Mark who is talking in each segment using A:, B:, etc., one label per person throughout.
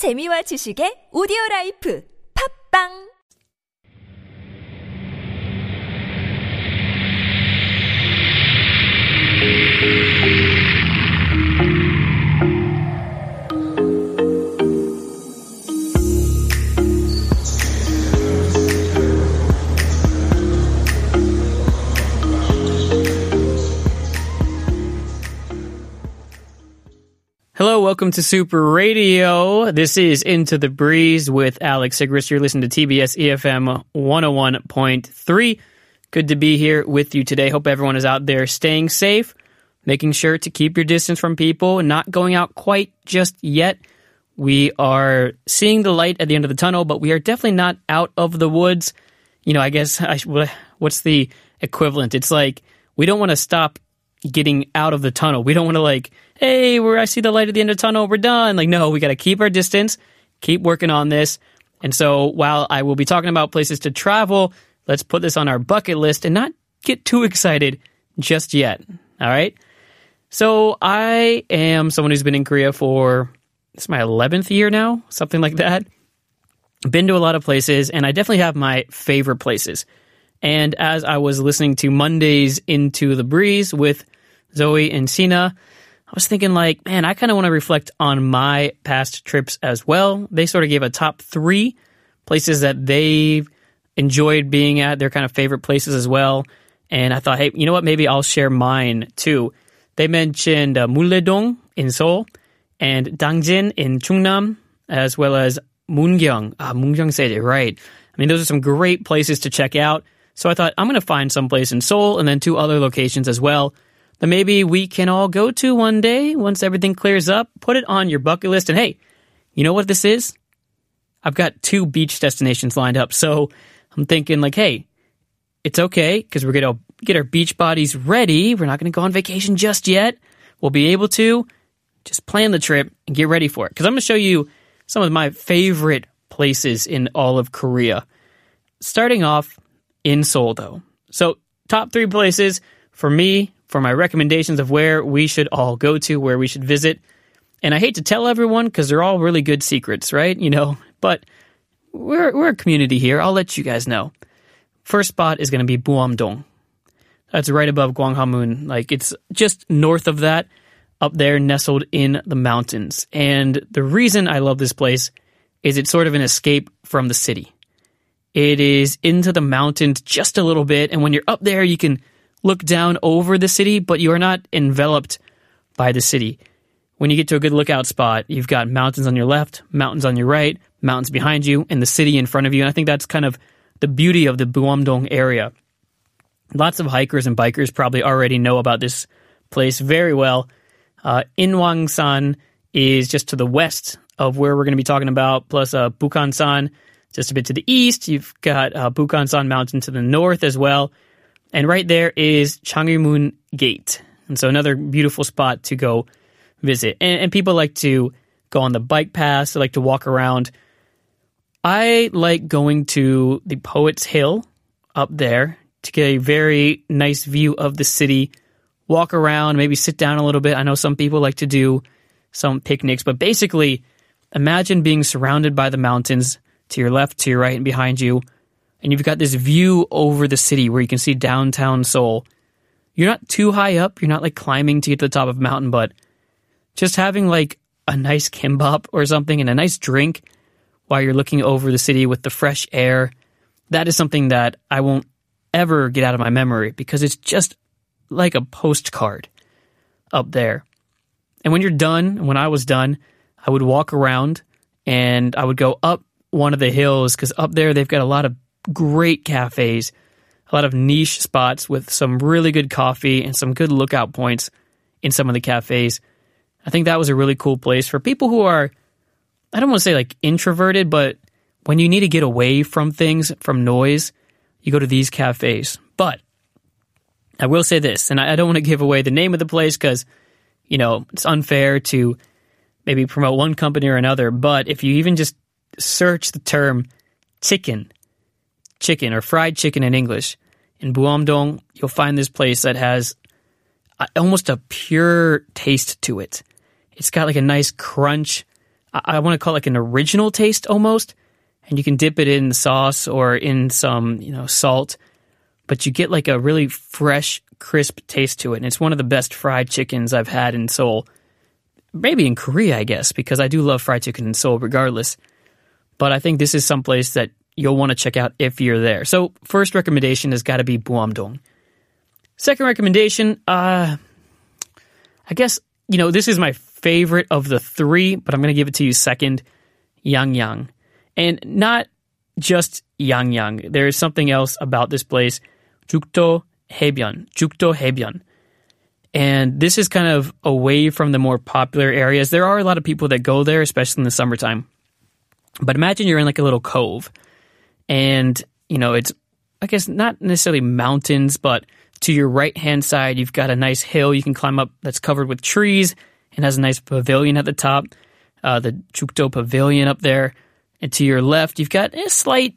A: 재미와 지식의 오디오 라이프. 팝빵
B: Welcome to Super Radio. This is Into the Breeze with Alex Sigrist. You're listening to TBS EFM 101.3. Good to be here with you today. Hope everyone is out there staying safe, making sure to keep your distance from people, not going out quite just yet. We are seeing the light at the end of the tunnel, but we are definitely not out of the woods. You know, I guess, I, what's the equivalent? It's like we don't want to stop getting out of the tunnel. We don't want to like, hey, where I see the light at the end of the tunnel, we're done. Like, no, we got to keep our distance, keep working on this. And so while I will be talking about places to travel, let's put this on our bucket list and not get too excited just yet. All right. So I am someone who's been in Korea for it's my 11th year now, something like that. Been to a lot of places and I definitely have my favorite places. And as I was listening to Mondays Into the Breeze with Zoe and Sina, I was thinking like, man, I kind of want to reflect on my past trips as well. They sort of gave a top three places that they've enjoyed being at, their kind of favorite places as well. And I thought, hey, you know what? Maybe I'll share mine too. They mentioned uh, Mulledong in Seoul and Dangjin in Chungnam, as well as Mungyang. Ah, said it right. I mean, those are some great places to check out. So I thought I'm going to find some place in Seoul and then two other locations as well that maybe we can all go to one day once everything clears up. Put it on your bucket list. And hey, you know what this is? I've got two beach destinations lined up. So I'm thinking like, hey, it's okay because we're going to get our beach bodies ready. We're not going to go on vacation just yet. We'll be able to just plan the trip and get ready for it. Because I'm going to show you some of my favorite places in all of Korea. Starting off in Seoul, though. So, top three places for me, for my recommendations of where we should all go to, where we should visit. And I hate to tell everyone because they're all really good secrets, right? You know, but we're, we're a community here. I'll let you guys know. First spot is going to be Buamdong. That's right above Gwanghwamun. Like it's just north of that, up there, nestled in the mountains. And the reason I love this place is it's sort of an escape from the city. It is into the mountains just a little bit, and when you're up there, you can look down over the city, but you are not enveloped by the city. When you get to a good lookout spot, you've got mountains on your left, mountains on your right, mountains behind you, and the city in front of you. And I think that's kind of the beauty of the Buamdong area. Lots of hikers and bikers probably already know about this place very well. Uh, Inwangsan is just to the west of where we're going to be talking about, plus uh, Bukhansan just a bit to the east. You've got uh, Bukhansan Mountain to the north as well. And right there is Changuimun Gate. And so another beautiful spot to go visit. And, and people like to go on the bike paths, they like to walk around. I like going to the Poets Hill up there to get a very nice view of the city, walk around, maybe sit down a little bit. I know some people like to do some picnics, but basically, imagine being surrounded by the mountains to your left, to your right, and behind you. And you've got this view over the city where you can see downtown Seoul. You're not too high up. You're not like climbing to get to the top of a mountain, but just having like a nice kimbap or something and a nice drink while you're looking over the city with the fresh air. That is something that I won't ever get out of my memory because it's just like a postcard up there. And when you're done, when I was done, I would walk around and I would go up one of the hills because up there they've got a lot of great cafes, a lot of niche spots with some really good coffee and some good lookout points in some of the cafes. I think that was a really cool place for people who are, I don't want to say like introverted, but when you need to get away from things, from noise, you go to these cafes. But I will say this, and I don't want to give away the name of the place because, you know, it's unfair to maybe promote one company or another. But if you even just search the term chicken, chicken or fried chicken in English, in Buamdong, you'll find this place that has almost a pure taste to it. It's got like a nice crunch, I, I want to call it like an original taste almost. And you can dip it in sauce or in some, you know, salt, but you get like a really fresh, crisp taste to it. And it's one of the best fried chickens I've had in Seoul. Maybe in Korea, I guess, because I do love fried chicken in Seoul regardless. But I think this is some place that you'll want to check out if you're there. So, first recommendation has got to be Buamdong. Second recommendation, uh, I guess, you know, this is my favorite of the three, but I'm going to give it to you second, Yang Yang. And not just Yang Yang. There is something else about this place, Jukdo Haebyeon. Jukdo Haebyeon. And this is kind of away from the more popular areas. There are a lot of people that go there, especially in the summertime. But imagine you're in like a little cove and, you know, it's, I guess, not necessarily mountains, but to your right hand side, you've got a nice hill you can climb up that's covered with trees and has a nice pavilion at the top, uh, the Jukdo Pavilion up there. And to your left, you've got a slight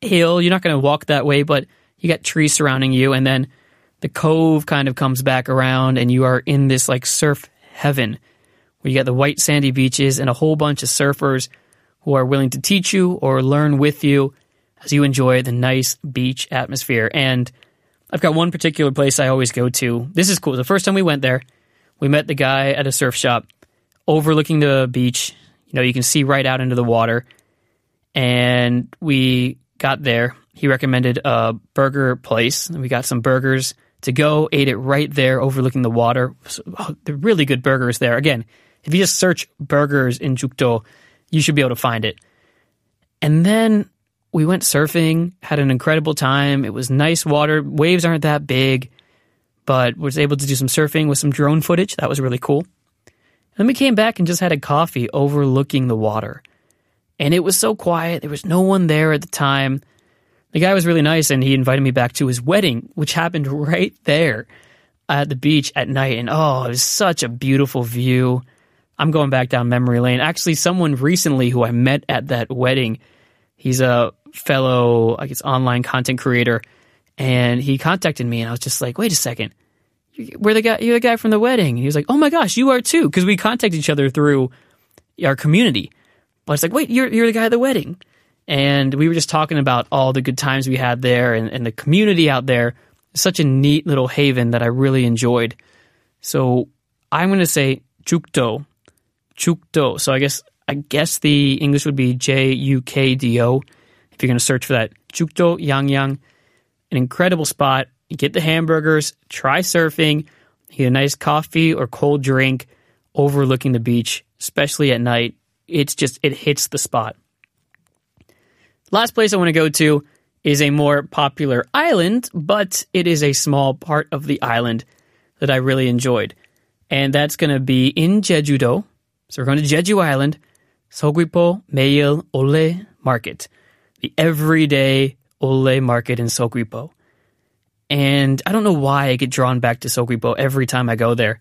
B: hill. You're not going to walk that way, but you got trees surrounding you. And then the cove kind of comes back around, and you are in this like surf heaven where you got the white sandy beaches and a whole bunch of surfers who are willing to teach you or learn with you as you enjoy the nice beach atmosphere. And I've got one particular place I always go to. This is cool. The first time we went there, we met the guy at a surf shop overlooking the beach. You know, you can see right out into the water. And we got there. He recommended a burger place. We got some burgers to go, ate it right there overlooking the water. So, oh, really good burgers there. Again, if you just search burgers in Jukdo, you should be able to find it. And then we went surfing, had an incredible time. It was nice water. Waves aren't that big, but was able to do some surfing with some drone footage. That was really cool. And then we came back and just had a coffee overlooking the water. And it was so quiet. There was no one there at the time. The guy was really nice and he invited me back to his wedding, which happened right there at the beach at night. And oh, it was such a beautiful view. I'm going back down memory lane. Actually, someone recently who I met at that wedding, he's a fellow, I guess, online content creator, and he contacted me, and I was just like, wait a second, we're the guy, you're the guy from the wedding. And he was like, oh my gosh, you are too, because we contact each other through our community. But it's like, wait, you're you're the guy at the wedding, and we were just talking about all the good times we had there, and, and the community out there. Such a neat little haven that I really enjoyed. So I'm going to say Jukdo, Jukdo. So I guess I guess the English would be J U K D O if you're going to search for that. Jukdo Yangyang, an incredible spot. You get the hamburgers, try surfing, get a nice coffee or cold drink overlooking the beach, especially at night. It's just, it hits the spot. Last place I want to go to is a more popular island, but it is a small part of the island that I really enjoyed. And that's going to be in Jeju-do. So we're going to Jeju Island, Seogwipo Maeil Olle Market the everyday Olle market in Seogwipo. And I don't know why I get drawn back to Seogwipo every time I go there.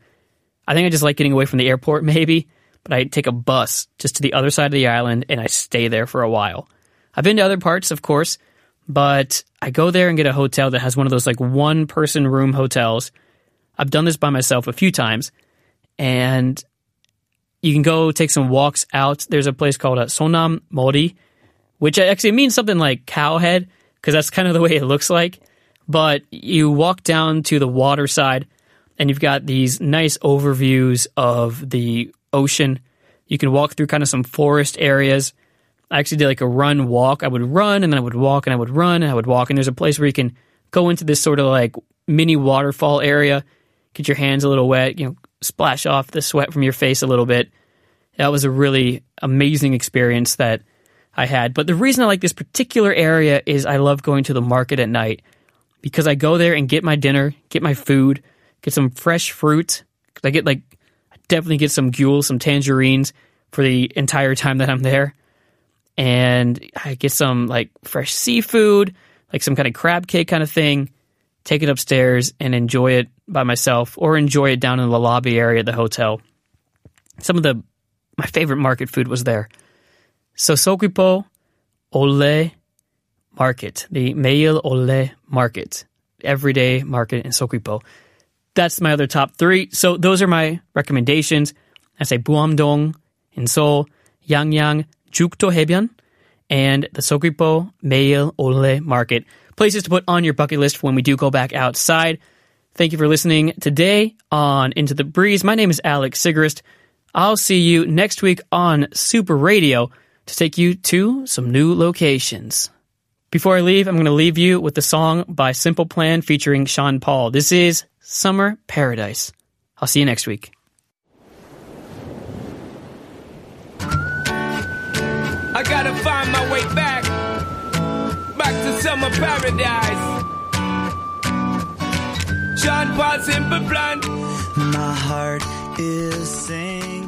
B: I think I just like getting away from the airport, maybe, but I take a bus just to the other side of the island and I stay there for a while. I've been to other parts, of course, but I go there and get a hotel that has one of those like one person room hotels. I've done this by myself a few times, and you can go take some walks out. There's a place called uh, Sonam Mori which actually means something like cowhead because that's kind of the way it looks like. But you walk down to the water side and you've got these nice overviews of the ocean. You can walk through kind of some forest areas. I actually did like a run walk. I would run and then I would walk and I would run and I would walk. And there's a place where you can go into this sort of like mini waterfall area, get your hands a little wet, you know, splash off the sweat from your face a little bit. That was a really amazing experience that I had. But the reason I like this particular area is I love going to the market at night because I go there and get my dinner, get my food, get some fresh fruit. I get like, I definitely get some gyul, some tangerines for the entire time that I'm there. And I get some like fresh seafood, like some kind of crab cake kind of thing, take it upstairs and enjoy it by myself or enjoy it down in the lobby area at the hotel. Some of the, my favorite market food was there. So Seogwipo Olle Market, the Maeil Olle Market, everyday market in Seogwipo. That's my other top three. So those are my recommendations. I say Buamdong in Seoul, Yangyang Jukdo Haebyeon, and the Seogwipo Maeil Olle Market. Places to put on your bucket list when we do go back outside. Thank you for listening today on Into the Breeze. My name is Alex Sigrist. I'll see you next week on Super Radio to take you to some new locations. Before I leave, I'm going to leave you with the song by Simple Plan featuring Sean Paul. This is Summer Paradise. I'll see you next week.
C: I gotta find my way back, back to summer paradise. Sean Paul, simple plan.
D: My heart is singing.